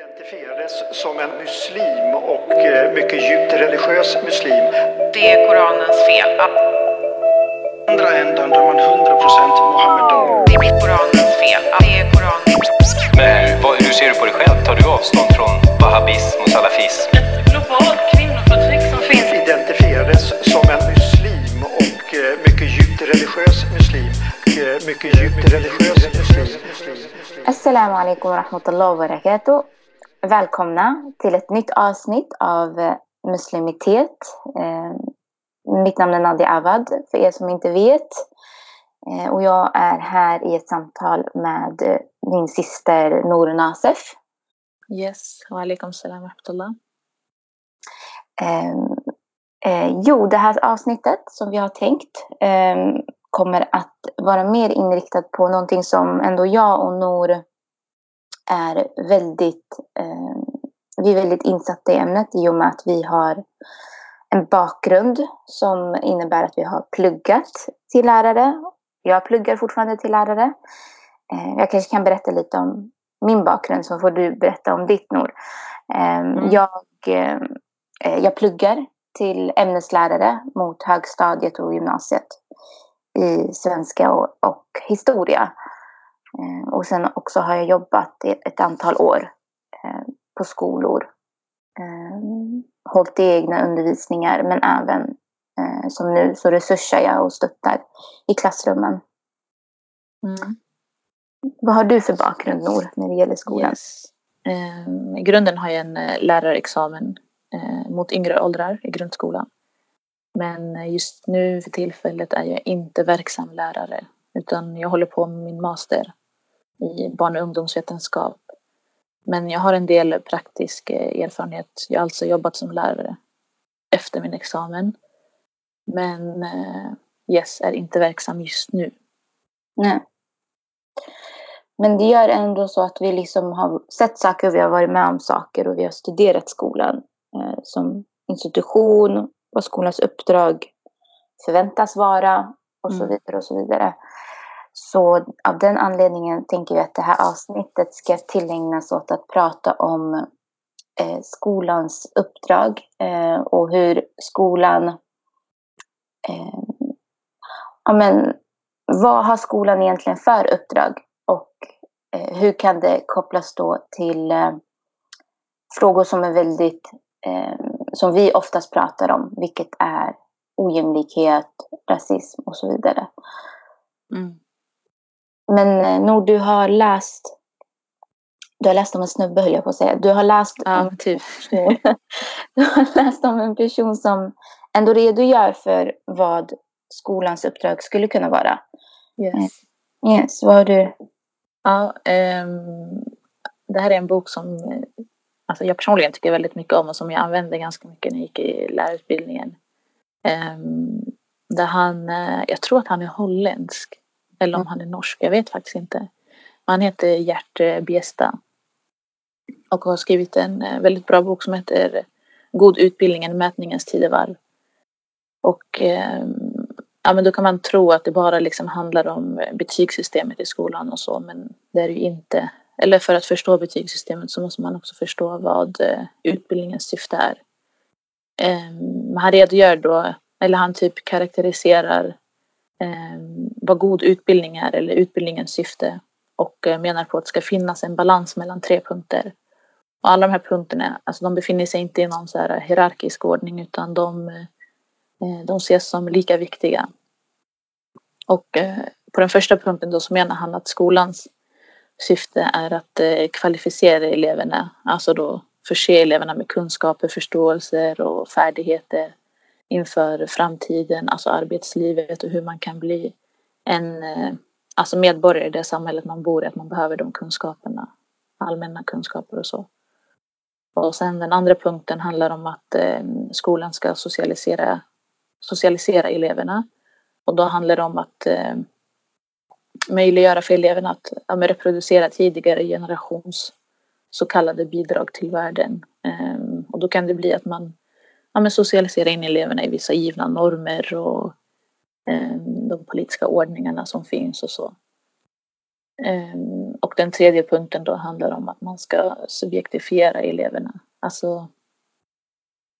identifierades som en muslim och eh, mycket djupt religiös muslim. Det är Koranens fel. andra ändan där man 100% Mohammedan. Det är Koranens fel. Det är Koranens Men hur, vad, hur ser du på dig själv? Tar du avstånd från wahhabism och salafism? ett globalt kvinnoförtryck som finns Identifierades som en muslim och eh, mycket djupt religiös muslim. Eh, Mycket djupt religiös muslim. Assalamu alaikum wa rahmatullahi wa barakatuh. Välkomna till ett nytt avsnitt av eh, Muslimitet. Eh, Mitt namn är Nadia Awad, för er som inte vet. Eh, Och jag är här i ett samtal med min syster Nour Nasef. Yes, wa alaikum salam wa rahmatullah. Eh, eh, jo, det här avsnittet som vi har tänkt eh, kommer att vara mer inriktat på någonting som ändå jag och Nour är väldigt, eh, vi är väldigt insatta i ämnet i och med att vi har en bakgrund som innebär att vi har pluggat till lärare. Jag pluggar fortfarande till lärare. Eh, jag kanske kan berätta lite om min bakgrund så får du berätta om ditt Nour. Eh, Mm. Jag Eh, Jag pluggar till ämneslärare mot högstadiet och gymnasiet i svenska och, och historia. Eh, Och sen också har jag jobbat ett antal år eh, på skolor. Eh, Hållit i egna undervisningar men även som nu så resursar jag och stöttar i klassrummen. Mm. Vad har du för bakgrund Nor när det gäller skolan? Yes. I grunden har jag en lärarexamen mot yngre åldrar i grundskolan. Men just nu för tillfället är jag inte verksam lärare utan jag håller på med min master i barn och ungdomsvetenskap. Men jag har en del praktisk eh, erfarenhet. Jag har alltså jobbat som lärare efter min examen. Men eh, yes, är inte verksam just nu. Nej. Men det gör ändå så att vi liksom har sett saker och vi har varit med om saker och vi har studerat skolan eh, som institution, vad skolans uppdrag förväntas vara och så Mm. vidare och så vidare. Så av den anledningen tänker vi att det här avsnittet ska tillägnas åt att prata om eh, skolans uppdrag eh, och hur skolan eh, ja, men, vad har skolan egentligen för uppdrag och eh, hur kan det kopplas då till eh, frågor som är väldigt, eh, som vi oftast pratar om, vilket är ojämlikhet, rasism och så vidare. Mm. Men eh, Nor, du har läst, du har läst om en snubbe höll jag på att säga, du har läst Ja, om typ. du har läst om en person som ändå redogör för vad skolans uppdrag skulle kunna vara. Yes. Yes, vad har du? Ja, ehm, det här är en bok som eh, alltså jag personligen tycker väldigt mycket om och som jag använde ganska mycket när jag gick i lärarutbildningen. Ehm, där han, eh, jag tror att han är holländsk eller om han är norsk, jag vet faktiskt inte. Han heter Gert eh, Biesta och har skrivit en eh, väldigt bra bok som heter God utbildning, en mätningens tidevarv. Och ehm, ja, men då kan man tro att det bara liksom handlar om eh, betygssystemet i skolan och så, men det är det ju inte. Eller för att förstå betygssystemet så måste man också förstå vad eh, utbildningens syfte är. Ehm, Han redogör då, eller han typ karaktäriserar ehm, vad god utbildning är eller utbildningens syfte och eh, menar på att det ska finnas en balans mellan tre punkter. Och alla de här punkterna, alltså de befinner sig inte i någon så här hierarkisk ordning utan de, eh, eh, de ses som lika viktiga. Och på den första punkten då så menar han att skolans syfte är att kvalificera eleverna, alltså då förse eleverna med kunskaper, förståelser och färdigheter inför framtiden, alltså arbetslivet och hur man kan bli en eh, alltså medborgare i det samhället man bor i, att man behöver de kunskaperna, allmänna kunskaper och så. Och sen den andra punkten handlar om att eh, skolan ska socialisera, socialisera eleverna. Och då handlar det om att eh, möjliggöra för eleverna att ja, reproducera tidigare generations så kallade bidrag till världen. Ehm, och då kan det bli att man ja, socialiserar in eleverna i vissa givna normer och Ehm, de politiska ordningarna som finns och så. Ehm, och den tredje punkten då handlar om att man ska subjektifiera eleverna. Alltså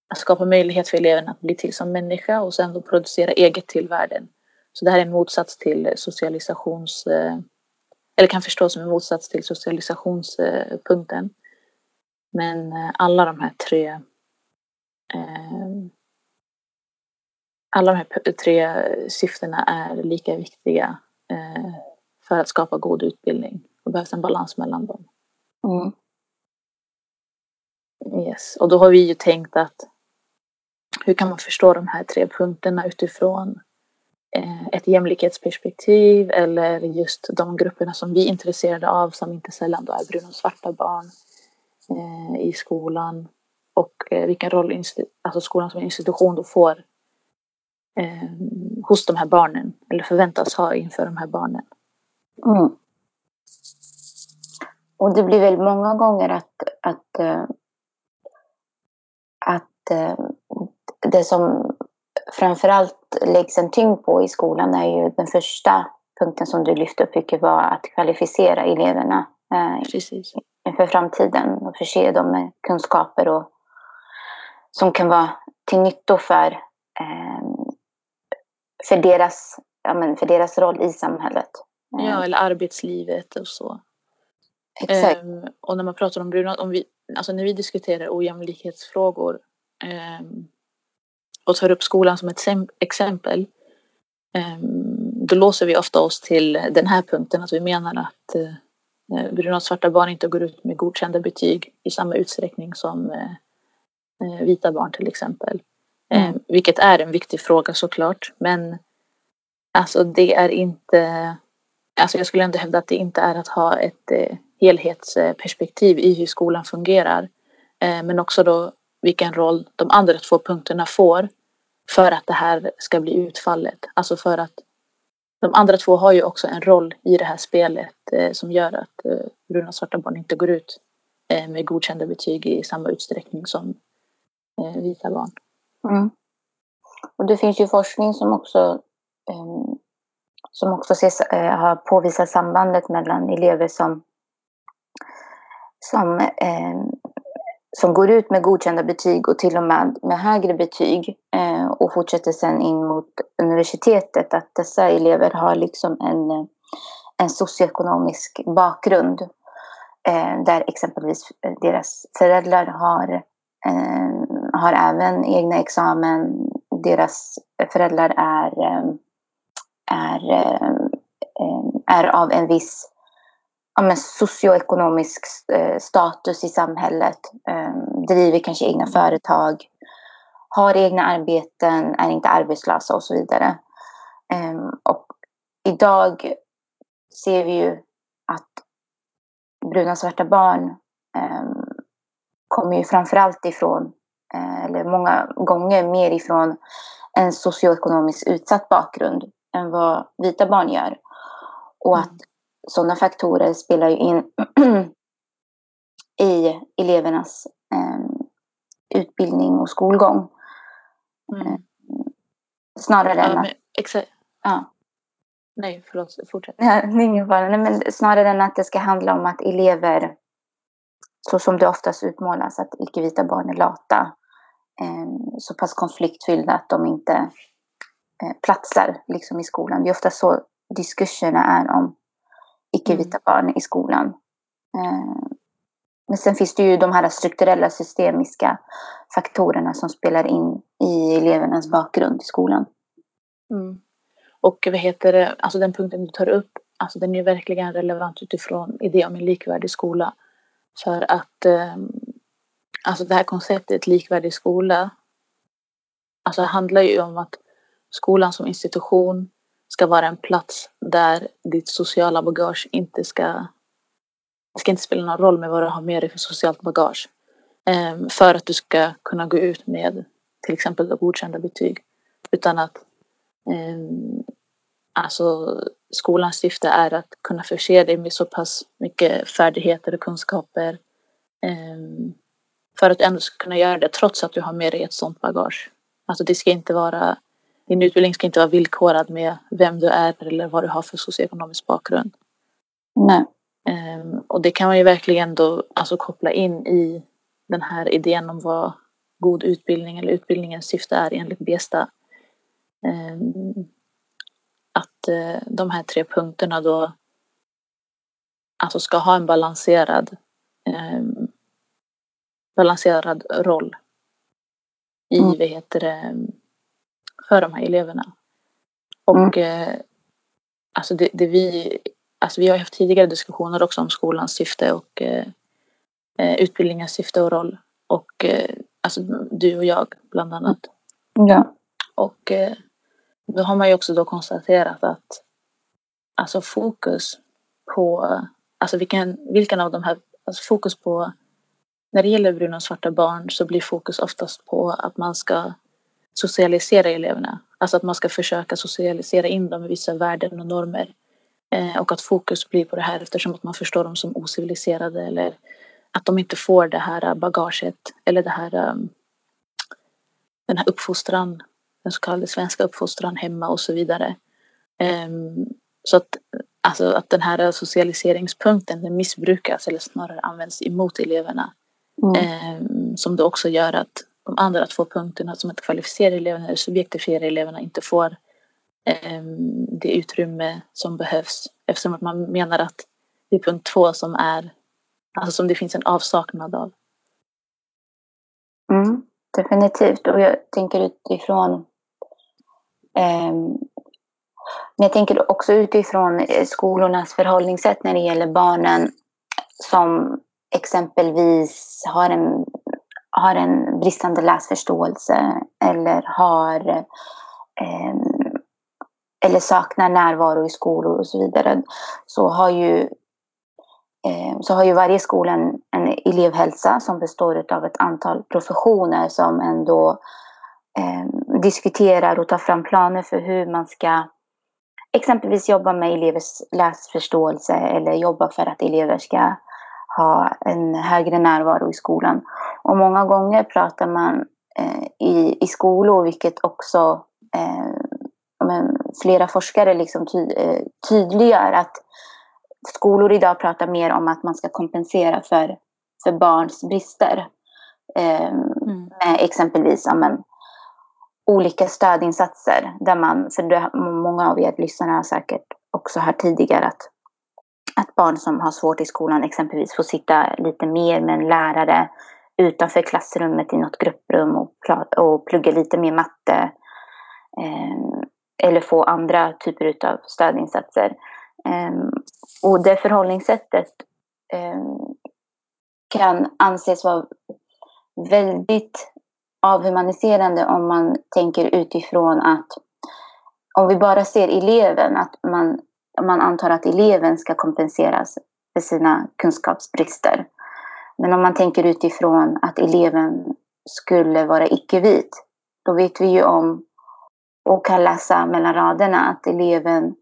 att skapa möjlighet för eleverna att bli till som människa och sen då producera eget till världen. Så det här är en motsats till socialisations... Eh, eller kan förstås som en motsats till socialisationspunkten. Men eh, alla de här tre... Ehm, alla de här tre syftena är lika viktiga eh, för att skapa god utbildning. Det behövs en balans mellan dem. Mm. Yes. Och då har vi ju tänkt att hur kan man förstå de här tre punkterna utifrån eh, ett jämlikhetsperspektiv eller just de grupperna som vi är intresserade av som inte sällan då är bruna och svarta barn eh, i skolan och vilken roll alltså skolan som institution då får eh, hos de här barnen eller förväntas ha inför de här barnen. Mm. Och det blir väl många gånger att, att, eh, att eh, det som framförallt läggs en tyngd på i skolan är ju den första punkten som du lyfte upp, vilket var att kvalificera eleverna eh, Precis. inför framtiden och förse dem med kunskaper och, som kan vara till nytta för, eh, för, deras, ja, men för deras roll i samhället. Eh, Ja, eller arbetslivet och så. Exakt. Ehm, och när man pratar om bruna, om vi, alltså när vi diskuterar ojämlikhetsfrågor ehm, och tar upp skolan som ett exempel, ehm, då låser vi ofta oss till den här punkten, att vi menar att eh, bruna och svarta barn inte går ut med godkända betyg i samma utsträckning som eh, eh, vita barn till exempel. Mm. Vilket är en viktig fråga såklart, men alltså det är inte Alltså jag skulle ändå hävda att det inte är att ha ett eh, helhetsperspektiv i hur skolan fungerar. Eh, men också då vilken roll de andra två punkterna får för att det här ska bli utfallet. Alltså för att de andra två har ju också en roll i det här spelet eh, som gör att eh, bruna och svarta barn inte går ut eh, med godkända betyg i samma utsträckning som eh, vita barn. Mm. Och det finns ju forskning som också, um, som också ses, uh, har påvisat sambandet mellan elever som, som, um, som går ut med godkända betyg och till och med med högre betyg uh, och fortsätter sen in mot universitetet. Att dessa elever har liksom en, en socioekonomisk bakgrund uh, där exempelvis deras föräldrar har ehm, har även egna examen. Deras föräldrar är, eh, är, eh, är av en viss ja, socioekonomisk eh, status i samhället. Driver kanske egna företag. Har egna arbeten, är inte arbetslösa och så vidare. Eh, Och idag ser vi ju att bruna svarta barn eh, kommer ju framförallt ifrån eller många gånger mer ifrån en socioekonomiskt utsatt bakgrund än vad vita barn gör. Och att sådana faktorer spelar ju in i elevernas eh, utbildning och skolgång. Mm. Snarare än att... exakt. Ja, Nej, förlåt. Fortsätt. Ja, ingen fara. Nej, men snarare än att det ska handla om att elever, så som det oftast utmålas, att icke-vita barn är lata, eh, så pass konfliktfyllda att de inte eh, platsar liksom, i skolan. Det är ofta så diskurserna är om icke-vita barn i skolan. Eh, men sen finns det ju de här strukturella systemiska faktorerna som spelar in i elevernas bakgrund i skolan. Mm. Och vad heter det, alltså den punkten du tar upp, alltså den är verkligen relevant utifrån idén om en likvärdig skola. För att eh, alltså det här konceptet likvärdig skola, alltså handlar ju om att skolan som institution ska vara en plats där ditt sociala bagage inte ska, det ska inte spela någon roll med vad du har med dig för socialt bagage. Eh, för att du ska kunna gå ut med till exempel godkända betyg. Utan att eh, Alltså skolans syfte är att kunna förse dig med så pass mycket färdigheter och kunskaper eh, för att ändå kunna göra det trots att du har med dig ett sånt bagage. Alltså det ska inte vara, din utbildning ska inte vara villkorad med vem du är eller vad du har för socioekonomisk bakgrund. Nej. Ehm, och det kan man ju verkligen då alltså koppla in i den här idén om vad god utbildning eller utbildningens syfte är enligt Besta. Ehm, att eh, de här tre punkterna då alltså ska ha en balanserad ehm, balanserad roll i, Mm. vad heter det, för de här eleverna. Och eh, alltså det, det vi, alltså vi har haft tidigare diskussioner också om skolans syfte och eh, eh, utbildningens syfte och roll. Och eh, alltså du och jag bland annat. Ja. Och eh, då har man ju också då konstaterat att alltså fokus på, alltså vilken, vilken av de här, alltså fokus på, när det gäller bruna och svarta barn så blir fokus oftast på att man ska socialisera eleverna. Alltså att man ska försöka socialisera in dem i vissa värden och normer. Eh, och att fokus blir på det här eftersom att man förstår dem som ociviliserade eller att de inte får det här bagaget eller det här um, den här uppfostran, den så kallade svenska uppfostran hemma och så vidare. Ehm, så att, alltså, att den här socialiseringspunkten den missbrukas eller snarare används emot eleverna. Mm. Ehm, som då också gör att de andra två punkterna som att kvalificera eleverna eller subjektifiera eleverna inte får ehm, det utrymme som behövs. Eftersom att man menar att det är punkt två som är, alltså som det finns en avsaknad av. Mm, definitivt. Och jag tänker utifrån... Ehm, men jag tänker också utifrån eh, skolornas förhållningssätt när det gäller barnen som exempelvis har en, har en bristande läsförståelse eller har ehm, eller saknar närvaro i skolor och så vidare så har ju ehm, så har ju varje skola en, en elevhälsa som består av ett antal professioner som ändå eh, diskuterar och tar fram planer för hur man ska exempelvis jobba med elevers läsförståelse eller jobba för att elever ska ha en högre närvaro i skolan. Och många gånger pratar man eh, i, i skolor, vilket också eh, men flera forskare liksom ty, eh, tydliggör att skolor idag pratar mer om att man ska kompensera för, för barns brister. Eh, Mm. med exempelvis ja, men, olika stödinsatser. Där man, för det, många av er lyssnare har säkert också hört tidigare att, att barn som har svårt i skolan exempelvis får sitta lite mer med en lärare utanför klassrummet i något grupprum och, och plugga lite mer matte. Eh, eller få andra typer av stödinsatser. Eh, och det förhållningssättet eh, kan anses vara väldigt avhumaniserande om man tänker utifrån att om vi bara ser eleven, att man, man antar att eleven ska kompenseras för sina kunskapsbrister. Men om man tänker utifrån att eleven skulle vara icke-vit, då vet vi ju om och kan läsa mellan raderna att eleven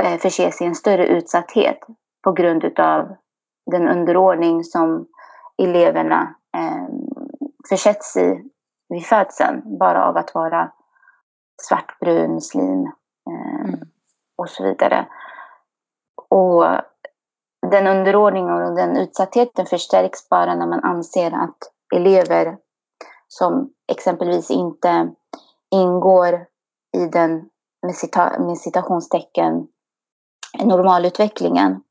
eh, förses i en större utsatthet på grund utav den underordning som eleverna eh, försätts i vid födseln bara av att vara svartbrun, muslim eh, Mm. och så vidare. Och den underordningen och den utsattheten förstärks bara när man anser att elever som exempelvis inte ingår i den med, cita, med citationstecken normalutvecklingen.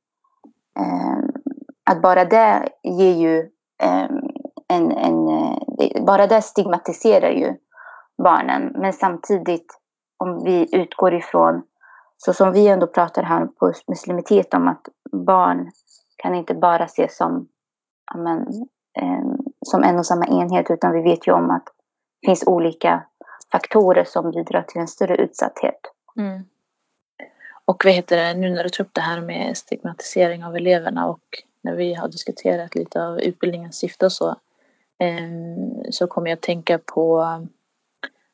Eh, att bara det ger ju eh, en, en, eh, bara det stigmatiserar ju barnen. Men samtidigt om vi utgår ifrån, så som vi ändå pratar här på muslimitet om att barn kan inte bara ses som, men, eh, som en och samma enhet utan vi vet ju om att det finns olika faktorer som bidrar till en större utsatthet. Mm. Och vad heter det, nu när du tar upp det här med stigmatisering av eleverna och när vi har diskuterat lite av utbildningens syfte och så, så kommer jag att tänka på,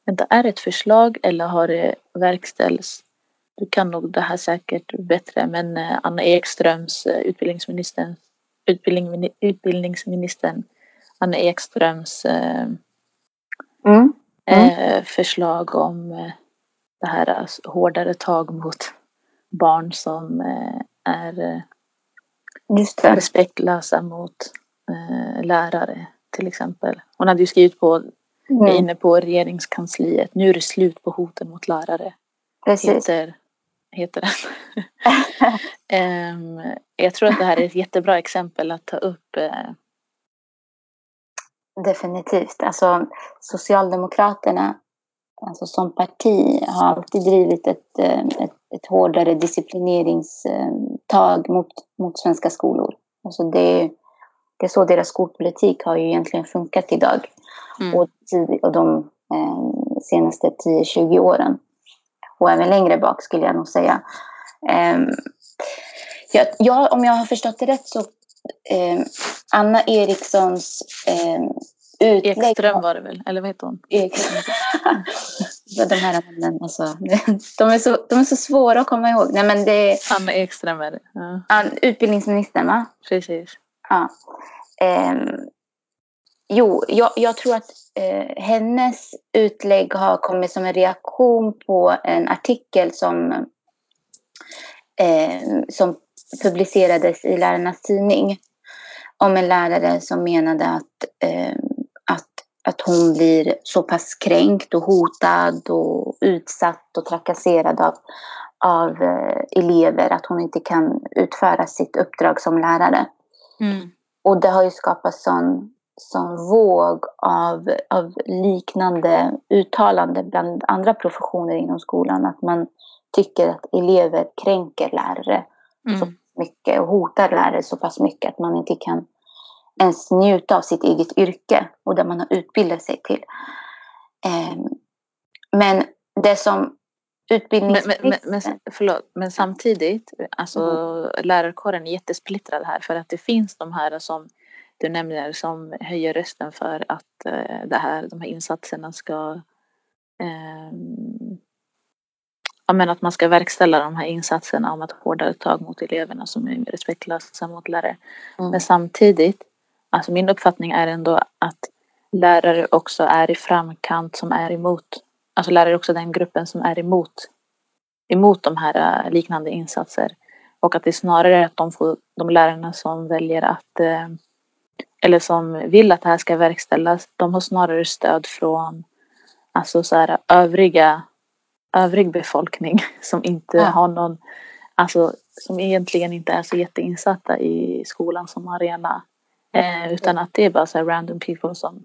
vänta, är det ett förslag eller har det verkställts? Du kan nog det här säkert bättre, men eh, Anna Ekströms, eh, utbildningsministern, utbildning, utbildningsministern Anna Ekströms eh, Mm. eh, förslag om det här alltså, hårdare tag mot barn som är respektlösa mot lärare till exempel. Hon hade ju skrivit på, Mm, inne på regeringskansliet, nu är det slut på hoten mot lärare. precis. Heter, heter den. Ehm, jag tror att det här är ett jättebra exempel att ta upp. Eh, Definitivt. Alltså, Socialdemokraterna alltså som parti har alltid drivit ett, eh, ett, ett hårdare disciplineringstag mot, mot svenska skolor. Alltså det, det är så deras skolpolitik har ju egentligen funkat idag. mm, Och, tid- och de eh, senaste 10-20 åren. Och även längre bak skulle jag nog säga. Eh, jag, jag, om jag har förstått det rätt så eh, Anna Erikssons eh, utlägg... Ekström var det väl, eller vad heter hon? Ekström. De här namnen, alltså, de, är så, de är så svåra att komma ihåg. Nej, men det är Anna Ekström är det. Ja, utbildningsministern, va? precis. Ja. Eh, jo, jag, jag tror att eh, hennes utlägg har kommit som en reaktion på en artikel som, eh, som publicerades i Lärarnas tidning om en lärare som menade att, eh, att, att hon blir så pass kränkt och hotad och utsatt och trakasserad av, av eh, elever att hon inte kan utföra sitt uppdrag som lärare. Mm. Och det har ju skapats sån, sån våg av, av liknande uttalande bland andra professioner inom skolan. Att man tycker att elever kränker lärare så Mm. mycket och hotar lärare så pass mycket att man inte kan ens njuta av sitt eget yrke och det man har utbildat sig till. Ehm, men det som Men, men, men, men, förlåt, men samtidigt, alltså lärarkåren är jättesplittrad här för att det finns de här som du nämner som höjer rösten för att eh, det här, de här insatserna ska ehm, ja, men att man ska verkställa de här insatserna om ett hårdare tag mot eleverna som är respektlösa mot lärare. Mm. Men samtidigt, alltså min uppfattning är ändå att lärare också är i framkant som är emot, alltså lärare är också den gruppen som är emot, emot de här eh, liknande insatser. Och att det är snarare att de, får, de lärarna som väljer att, eh, eller som vill att det här ska verkställas, de har snarare stöd från alltså så här, övriga, övrig befolkning som inte Ja. har någon, alltså som egentligen inte är så jätteinsatta i skolan som arena. Eh, utan att det är bara så här random people som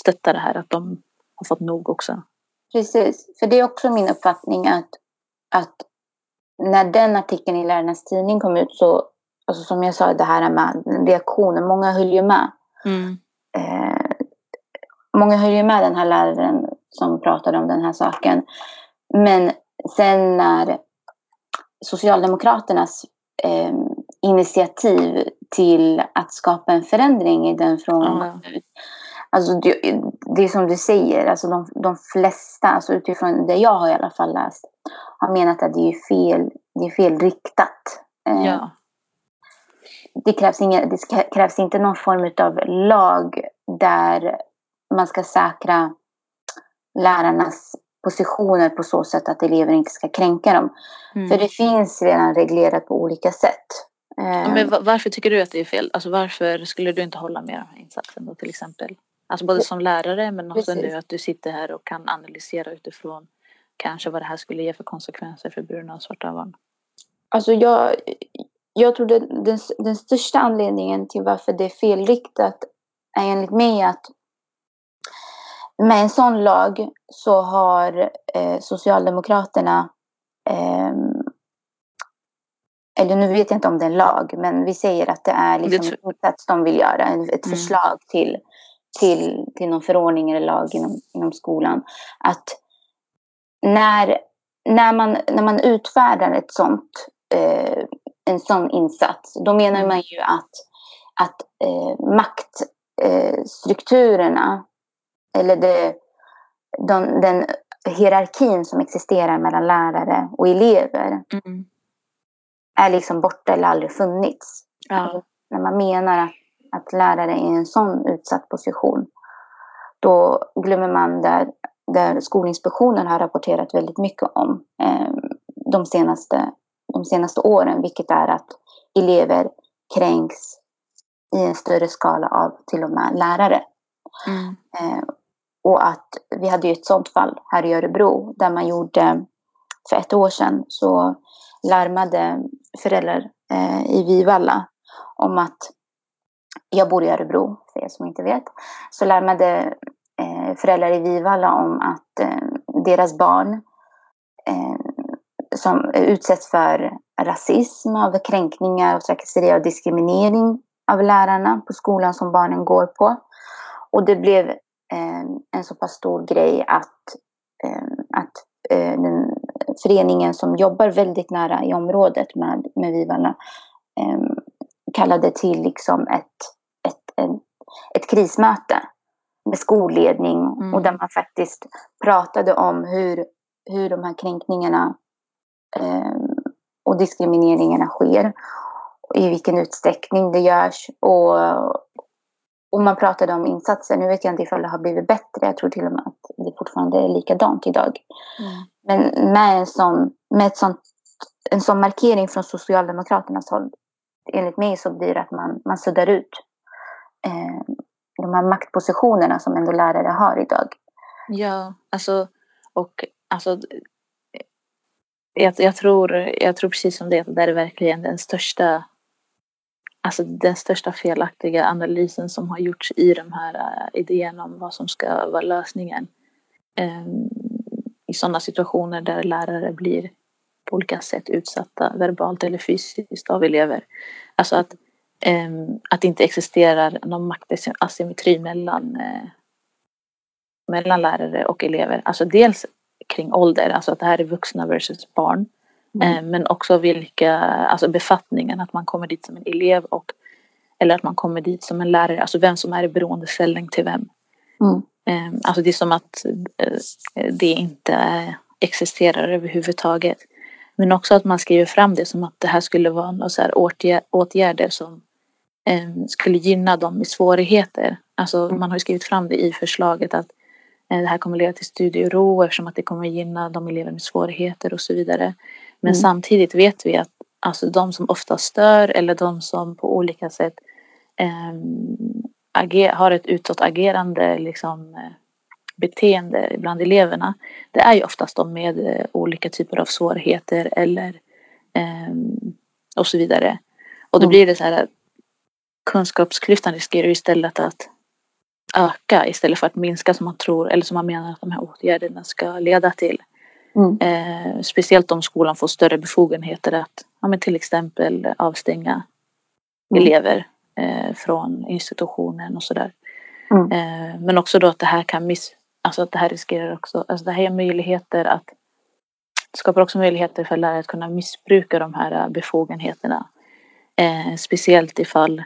stöttar det här, att de har fått nog också. Precis, för det är också min uppfattning att, att när den artikeln i Lärarnas tidning kom ut så, alltså som jag sa, det här med reaktionen, många höll ju med. Eh, många höll ju med den här läraren som pratade om den här saken. Men sen när Socialdemokraternas eh, initiativ till att skapa en förändring i den frågan Ja. Alltså det, det är som du säger, alltså de, de flesta, alltså utifrån det jag har i alla fall läst, har menat att det är fel, det är fel riktat. Eh, Ja. det, krävs inga, det krävs inte någon form av lag där man ska säkra lärarnas positioner på så sätt att elever inte ska kränka dem. Mm. För det finns redan reglerat på olika sätt. Eh, Ja, Men va- varför tycker du att det är fel? Alltså varför skulle du inte hålla med den här insatsen då till exempel? Alltså både som lärare men också Precis. nu att du sitter här och kan analysera utifrån kanske vad det här skulle ge för konsekvenser för bruna och svarta barn. Alltså jag, jag tror det, den, den största anledningen till varför det är felriktat är enligt mig att med en sån lag så har eh, Socialdemokraterna ehm, eller nu vet jag inte om det är en lag, men vi säger att det är liksom en insats de vill göra, ett Mm. förslag till, till, till någon förordning eller lag inom, inom skolan. Att när, när, man, när man utfärdar ett sånt, eh, en sån insats, då menar Mm. man ju att, att eh, maktstrukturerna eh, eller det, de, den hierarkin som existerar mellan lärare och elever Mm. är liksom borta eller aldrig funnits. Ja. När man menar att, att lärare är i en sån utsatt position, då glömmer man där, där Skolinspektionen har rapporterat väldigt mycket om eh, de, senaste, de senaste åren, vilket är att elever kränks i en större skala av till och med lärare. Mm. Eh, och att vi hade ju ett sådant fall här i Örebro där man gjorde, för ett år sedan så larmade föräldrar eh, i Vivalla om att, jag bor i Örebro för er som inte vet, så larmade eh, föräldrar i Vivalla om att eh, deras barn eh, som utsätts för rasism, av kränkningar, och trakasserier och diskriminering av lärarna på skolan som barnen går på. Och det blev eh, en så pass stor grej att, eh, att eh, den föreningen som jobbar väldigt nära i området med, med Vivalla eh, kallade till liksom ett, ett, ett, ett krismöte med skolledning Mm. och där man faktiskt pratade om hur, hur de här kränkningarna eh, och diskrimineringarna sker. I vilken utsträckning det görs. Och, och man pratade om insatser. Nu vet jag inte ifall det har blivit bättre. Jag tror till och med att det fortfarande är likadant idag. Mm. Men med en sån, med ett sånt, en sån markering från Socialdemokraternas håll, enligt mig så blir det att man, man suddar ut eh, de här maktpositionerna som ändå lärare har idag. Ja, alltså och alltså jag, jag, tror, jag tror precis som det att det där är verkligen den största alltså den största felaktiga analysen som har gjorts i de här uh, idéerna om vad som ska vara lösningen. Um, I sådana situationer där lärare blir på olika sätt utsatta verbalt eller fysiskt av elever. Alltså att, ehm, att det inte existerar någon maktasymmetri mellan eh, mellan lärare och elever. Alltså dels kring ålder, alltså att det här är vuxna versus barn. Mm. Eh, men också vilka, alltså befattningen, att man kommer dit som en elev och eller att man kommer dit som en lärare, alltså vem som är i beroendeställning till vem. Mm. Eh, alltså det är som att eh, det inte eh, existerar överhuvudtaget. Men också att man skriver fram det som att det här skulle vara några så här åtgär- åtgärder som eh, skulle gynna dem i svårigheter. Alltså man har ju skrivit fram det i förslaget att eh, det här kommer leda till studiero eftersom att det kommer gynna de elever med svårigheter och så vidare. Men Mm. samtidigt vet vi att alltså de som ofta stör eller de som på olika sätt eh, ager, har ett utåtagerande liksom, eh, beteende bland eleverna. Det är ju oftast de med eh, olika typer av svårigheter eller ehm, och så vidare. Och då Mm. blir det så här att kunskapsklyftan riskerar istället att öka istället för att minska som man tror eller som man menar att de här åtgärderna ska leda till. Mm. Eh, speciellt om skolan får större befogenheter att ja, men till exempel avstänga Mm. elever eh, från institutionen och sådär. Mm. Eh, men också då att det här kan miss... Alltså att det här riskerar också... Alltså det här är möjligheter att... skapar också möjligheter för lärare att kunna missbruka de här eh, befogenheterna. Eh, speciellt ifall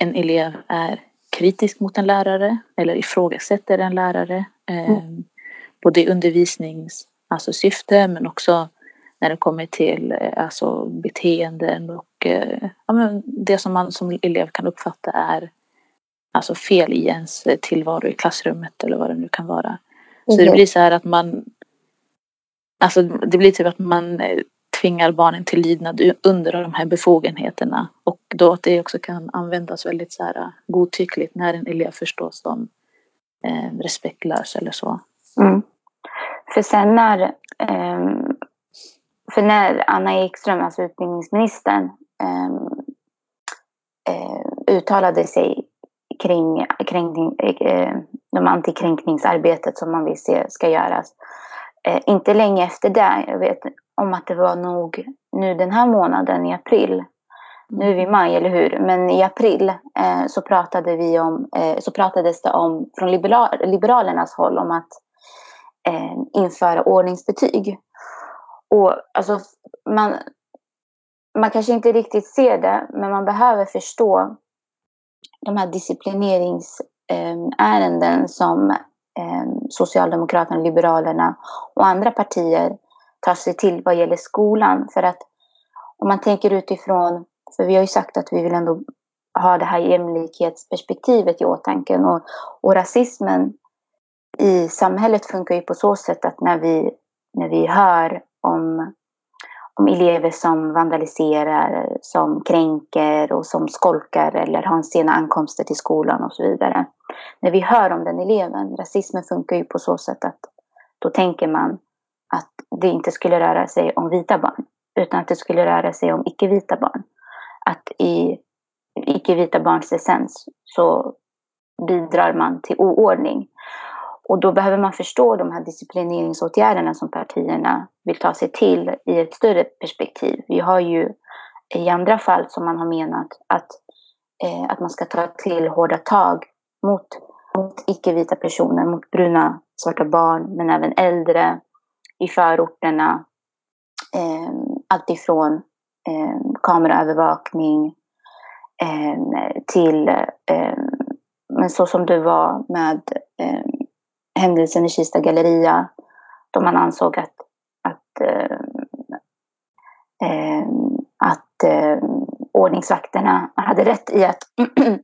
en elev är kritisk mot en lärare eller ifrågasätter en lärare. Eh, Både i undervisnings alltså syfte men också när det kommer till eh, alltså beteenden och eh, ja, det som man som elev kan uppfatta är alltså fel i ens eh, tillvaro i klassrummet eller vad det nu kan vara. Så det Mhm. blir så här att man alltså det blir typ att man eh, tvingar barnen till lydnad under de här befogenheterna och då att det också kan användas väldigt så här godtyckligt när en elev förstås som eh, respektlös eller så. Mm. För sen när, ehm, för när Anna Ekström, alltså utbildningsministern, ehm, eh, uttalade sig kring kränkning, eh, de antikränkningsarbetet som man vill se ska göras. Eh, inte länge efter det, jag vet om att det var nog nu den här månaden i april, nu är vi i maj, eller hur? Men i april eh, så, pratade vi om, eh, så pratades det om från liberal, Liberalernas håll om att eh, införa ordningsbetyg. Och alltså, man, man kanske inte riktigt ser det, men man behöver förstå de här disciplineringsärenden ehm, som ehm, Socialdemokraterna, Liberalerna och andra partier tar sig till vad gäller skolan. För att om man tänker utifrån, för vi har ju sagt att vi vill ändå ha det här jämlikhetsperspektivet i åtanke och, och rasismen i samhället funkar ju på så sätt att när vi, när vi hör om, om elever som vandaliserar, som kränker och som skolkar eller har sena ankomster till skolan och så vidare. När vi hör om den eleven, rasismen funkar ju på så sätt att då tänker man att det inte skulle röra sig om vita barn, utan att det skulle röra sig om icke-vita barn. Att i icke-vita barns essens så bidrar man till oordning. Och då behöver man förstå de här disciplineringsåtgärderna som partierna vill ta sig till i ett större perspektiv. Vi har ju i andra fall som man har menat att, eh, att man ska ta till hårda tag mot, mot icke-vita personer, mot bruna, svarta barn, men även äldre i förorterna. Eh, Alltifrån eh, kameraövervakning eh, till eh, men så som det var med eh, händelsen i Kista galleria då man ansåg att, att, eh, eh, att eh, ordningsvakterna hade rätt i att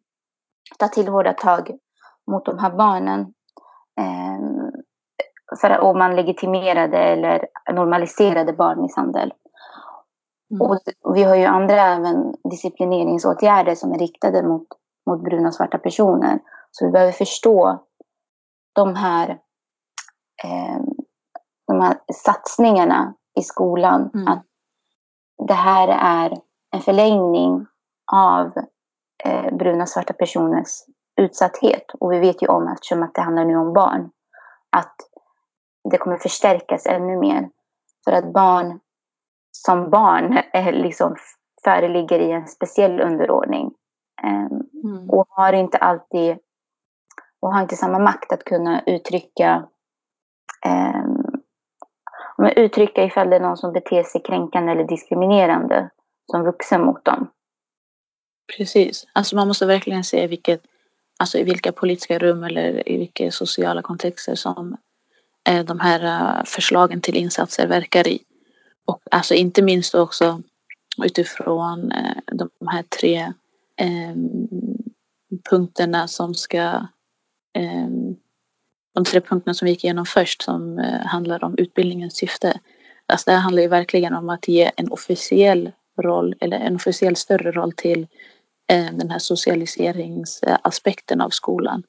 ta till hårda tag mot de här barnen. Eh, för, och man legitimerade eller normaliserade barnmisshandel. Mm. Och vi har ju andra även disciplineringsåtgärder som är riktade mot, mot bruna och svarta personer. Så vi behöver förstå de här, eh, de här satsningarna i skolan. Mm. Att det här är en förlängning av eh, bruna svarta personers utsatthet. Och vi vet ju om, eftersom att det handlar nu om barn, att det kommer förstärkas ännu mer. För att barn som barn är liksom föreligger i en speciell underordning. Um, mm. Och har inte alltid och har inte samma makt att kunna uttrycka eh, um, uttrycka ifall det är någon som beter sig kränkande eller diskriminerande som vuxen mot dem. Precis. Alltså man måste verkligen se vilket, alltså i vilka politiska rum eller i vilka sociala kontexter som eh, de här eh, förslagen till insatser verkar i. Och alltså inte minst också utifrån eh, de här tre eh, punkterna som ska de tre punkterna som vi gick igenom först som eh, handlar om utbildningens syfte. Alltså det här handlar ju verkligen om att ge en officiell roll eller en officiell större roll till eh, den här socialiseringsaspekten av skolan.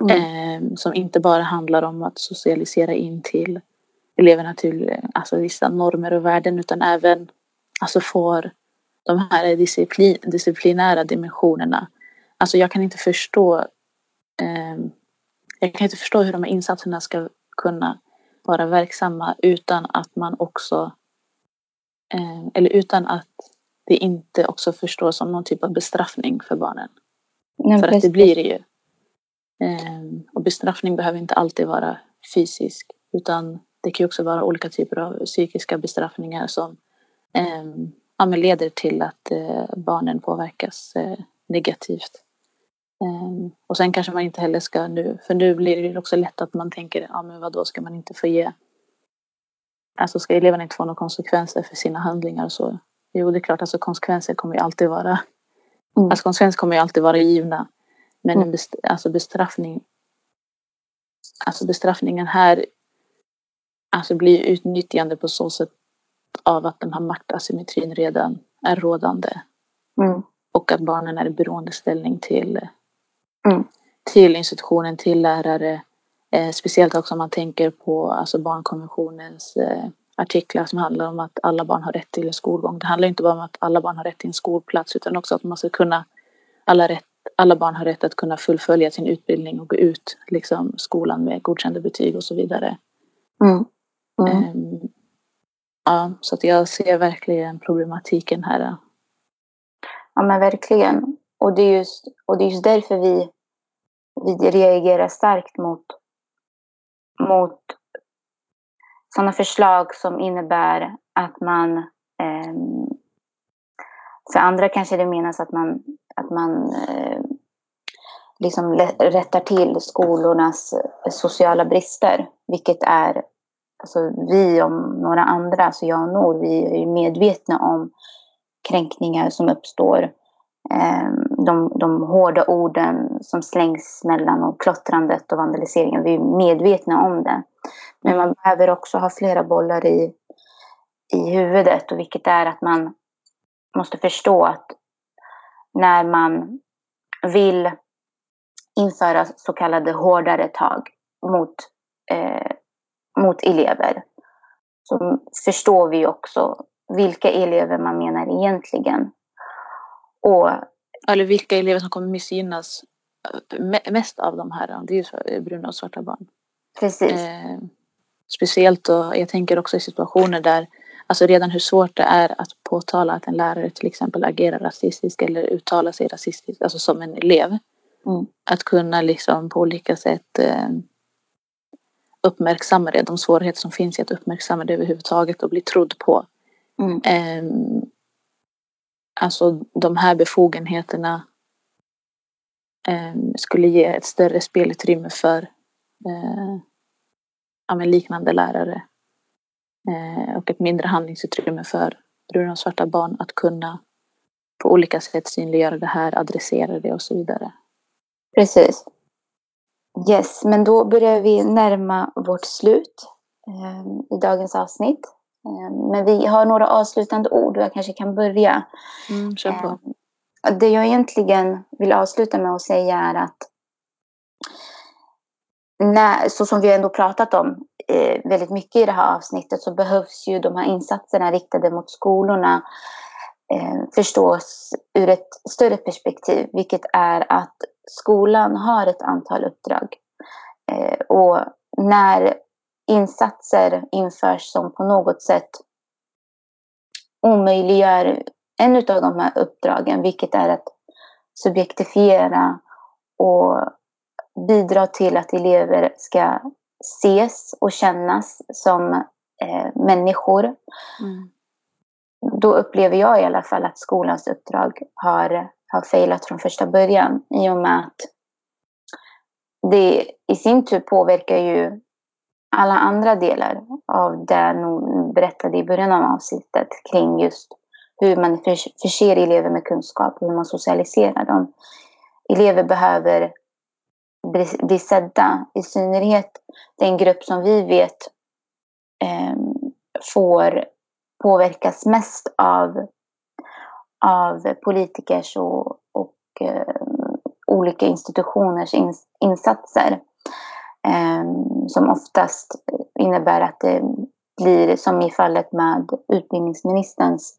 Mm. Ehm, som inte bara handlar om att socialisera in till eleverna till alltså, vissa normer och värden utan även alltså, får de här disciplin, disciplinära dimensionerna. Alltså jag kan inte förstå eh, jag kan inte förstå hur de här insatserna ska kunna vara verksamma utan att man också eh, eller utan att det inte också förstås som någon typ av bestraffning för barnen. Nej, för precis. att det blir det ju. Eh, och bestraffning behöver inte alltid vara fysisk utan det kan ju också vara olika typer av psykiska bestraffningar som eh, ja, leder till att barnen påverkas negativt. Um, och sen kanske man inte heller ska nu, för nu blir det också lätt att man tänker, ja men vad då ska man inte få ge, alltså ska eleverna inte få några konsekvenser för sina handlingar så, jo det är klart, alltså konsekvenser kommer ju alltid vara, mm. alltså konsekvenser kommer ju alltid vara givna. Men mm. best, alltså bestraffning, alltså bestraffningen här, alltså blir utnyttjande på så sätt av att den här maktasymmetrin redan är rådande. Mm. Och att barnen är i beroendeställning till Mm. Till institutionen, till lärare. Eh, speciellt också om man tänker på alltså barnkonventionens eh, artiklar som handlar om att alla barn har rätt till skolgång. Det handlar inte bara om att alla barn har rätt till en skolplats utan också att man ska kunna alla, rätt, alla barn har rätt att kunna fullfölja sin utbildning och gå ut liksom, skolan med godkända betyg och så vidare. Mm. Mm. Um, ja, så att jag ser verkligen problematiken här. Ja men verkligen. Och det är just, och det är just därför vi vi reagerar starkt mot, mot sådana förslag som innebär att man eh, för andra kanske det menas att man, att man eh, liksom rättar till skolornas eh, sociala brister, vilket är alltså vi och några andra, alltså jag och Nor, vi är medvetna om kränkningar som uppstår Ehm, de, de hårda orden som slängs mellan och klottrandet och vandaliseringen. Vi är medvetna om det. Men man behöver också ha flera bollar i, i huvudet och vilket är att man måste förstå att när man vill införa så kallade hårdare tag mot, eh, mot elever så förstår vi också vilka elever man menar egentligen. Och, Eller vilka elever som kommer missgynnas eh, me- mest av de här. Det är ju så- bruna och svarta barn. precis, Eh, speciellt då, jag tänker också i situationer där, alltså redan hur svårt det är att påtala att en lärare till exempel agerar rasistiskt eller uttalar sig rasistiskt, alltså som en elev. Mm. Att kunna liksom på olika sätt eh, uppmärksamma det, de svårigheter som finns i att uppmärksamma det överhuvudtaget och bli trodd på. Mm. Eh, alltså de här befogenheterna eh, skulle ge ett större spelutrymme för eh, ja, men liknande lärare. Eh, och ett mindre handlingsutrymme för bruna och svarta barn att kunna på olika sätt synliggöra det här, adressera det och så vidare. precis. Yes, men då börjar vi närma vårt slut eh, i dagens avsnitt. Eh, men vi har några avslutande ord och jag kanske kan börja. Mm, kör på. Eh, Det jag egentligen vill avsluta med att säga är att när, så som vi ändå pratat om eh, väldigt mycket i det här avsnittet så behövs ju de här insatserna riktade mot skolorna eh, förstås ur ett större perspektiv, vilket är att skolan har ett antal uppdrag. Eh, och när insatser införs som på något sätt omöjliggör en av de här uppdragen, vilket är att subjektifiera och bidra till att elever ska ses och kännas som eh, människor. Mm. Då upplever jag i alla fall att skolans uppdrag har, har failat från första början i och med att det i sin tur påverkar ju alla andra delar av det hon berättade i början av avsnittet kring just hur man förser elever med kunskap och hur man socialiserar dem. Elever behöver bli, bli sedda, i synnerhet den grupp som vi vet eh, får påverkas mest av, av politikers och, och eh, olika institutioners ins, insatser. Ehm, som oftast innebär att det blir som i fallet med utbildningsministerns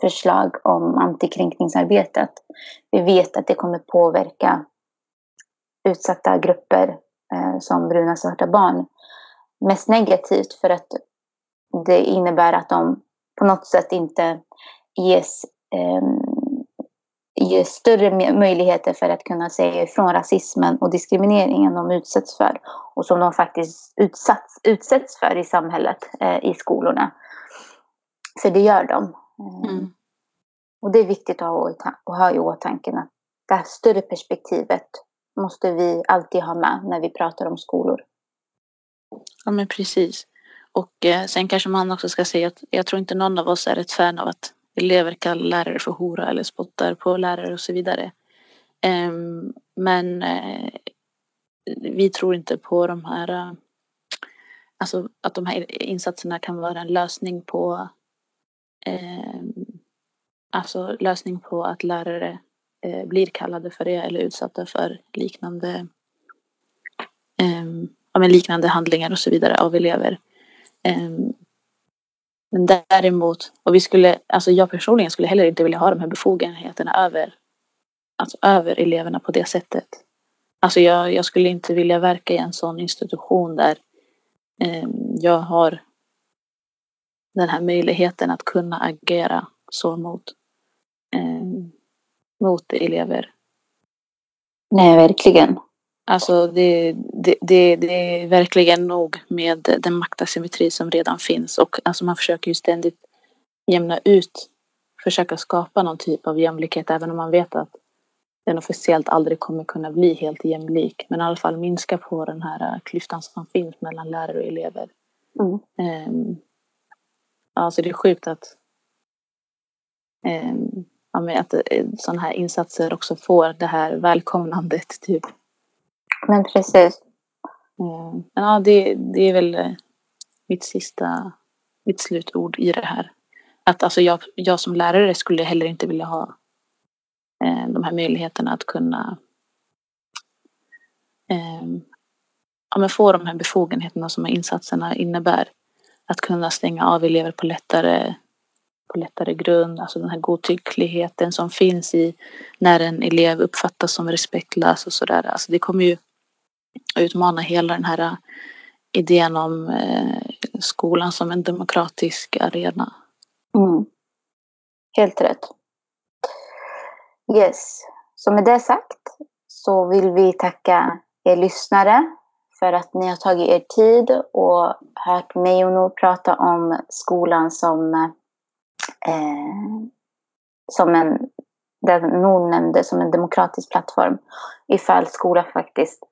förslag om antikränkningsarbetet. Vi vet att det kommer påverka utsatta grupper eh, som bruna och svarta barn mest negativt för att det innebär att de på något sätt inte ges, eh, ges större möjligheter för att kunna säga ifrån rasismen och diskrimineringen de utsätts för och som de faktiskt utsatts, utsätts för i samhället, eh, i skolorna. För det gör de. Eh, Mm. Och det är viktigt att ha, att ha i åtanke att det här större perspektivet måste vi alltid ha med när vi pratar om skolor. Ja men precis. Och eh, sen kanske man också ska säga att jag tror inte någon av oss är ett fan av att elever kallar lärare för hora eller spottar på lärare och så vidare. Ehm, men eh, vi tror inte på de här, eh, alltså att de här insatserna kan vara en lösning på, ehm, alltså lösning på att lärare eh, blir kallade för det eller utsatta för liknande, ehm, ja, men liknande handlingar och så vidare av elever. Men däremot, och vi skulle, alltså jag personligen skulle heller inte vilja ha de här befogenheterna över, alltså över eleverna på det sättet. Alltså jag, jag skulle inte vilja verka i en sån institution där eh, jag har den här möjligheten att kunna agera så mot, eh, mot elever. Nej, verkligen. Alltså det, det, det, det är verkligen nog med den maktasymmetri som redan finns och alltså man försöker ju ständigt jämna ut, försöka skapa någon typ av jämlikhet även om man vet att den officiellt aldrig kommer kunna bli helt jämlik. Men i alla fall minska på den här klyftan som finns mellan lärare och elever. Mm. Um, alltså det är sjukt att, um, ja, att eh, sådana här insatser också får det här välkomnandet typ. Men precis. Mm. Ja, det, det är väl eh, mitt sista mitt slutord i det här. Att alltså jag, jag som lärare skulle heller inte vilja ha eh, de här möjligheterna att kunna eh, ja, men få de här befogenheterna som insatserna innebär. Att kunna stänga av elever på lättare, på lättare grund, alltså den här godtyckligheten som finns i när en elev uppfattas som respektlös och sådär. Alltså det kommer ju utmana hela den här äh, idén om eh, skolan som en demokratisk arena. Mm. Helt rätt. Yes. Så med det sagt så vill vi tacka er lyssnare för att ni har tagit er tid och hört mig och Nour prata om skolan som, eh, som en, där Nour nämnde som en demokratisk plattform. Ifall skolan faktiskt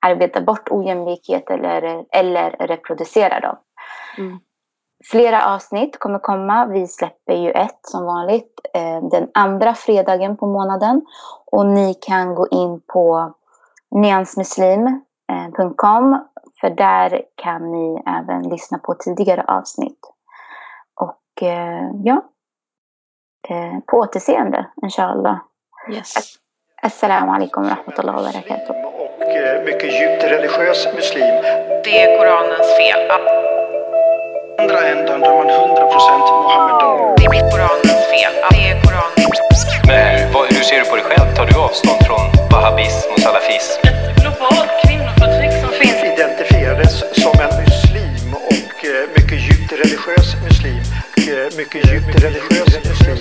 arbetar bort ojämlikhet eller, eller reproducerar dem. Mm. Flera avsnitt kommer komma. Vi släpper ju ett som vanligt eh, den andra fredagen på månaden. Och ni kan gå in på nyansmuslim.com för där kan ni även lyssna på tidigare avsnitt. Och eh, ja, eh, på återseende inshallah. Yes. Assalamu alaikum wa rahmatullahi wa barakatuh. Och eh, mycket djupt religiös muslim. Det är Koranens fel. Andra ändan där man 100% Mohammedan. Det är Koranens fel. Det är Koranens Men hur, vad, hur ser du på dig själv? Tar du avstånd från wahhabism och salafism? Ett globalt kvinnoförtryck som finns Identifierades som en muslim och eh, mycket djupt religiös muslim. Eh, Mycket djupt religiös muslim.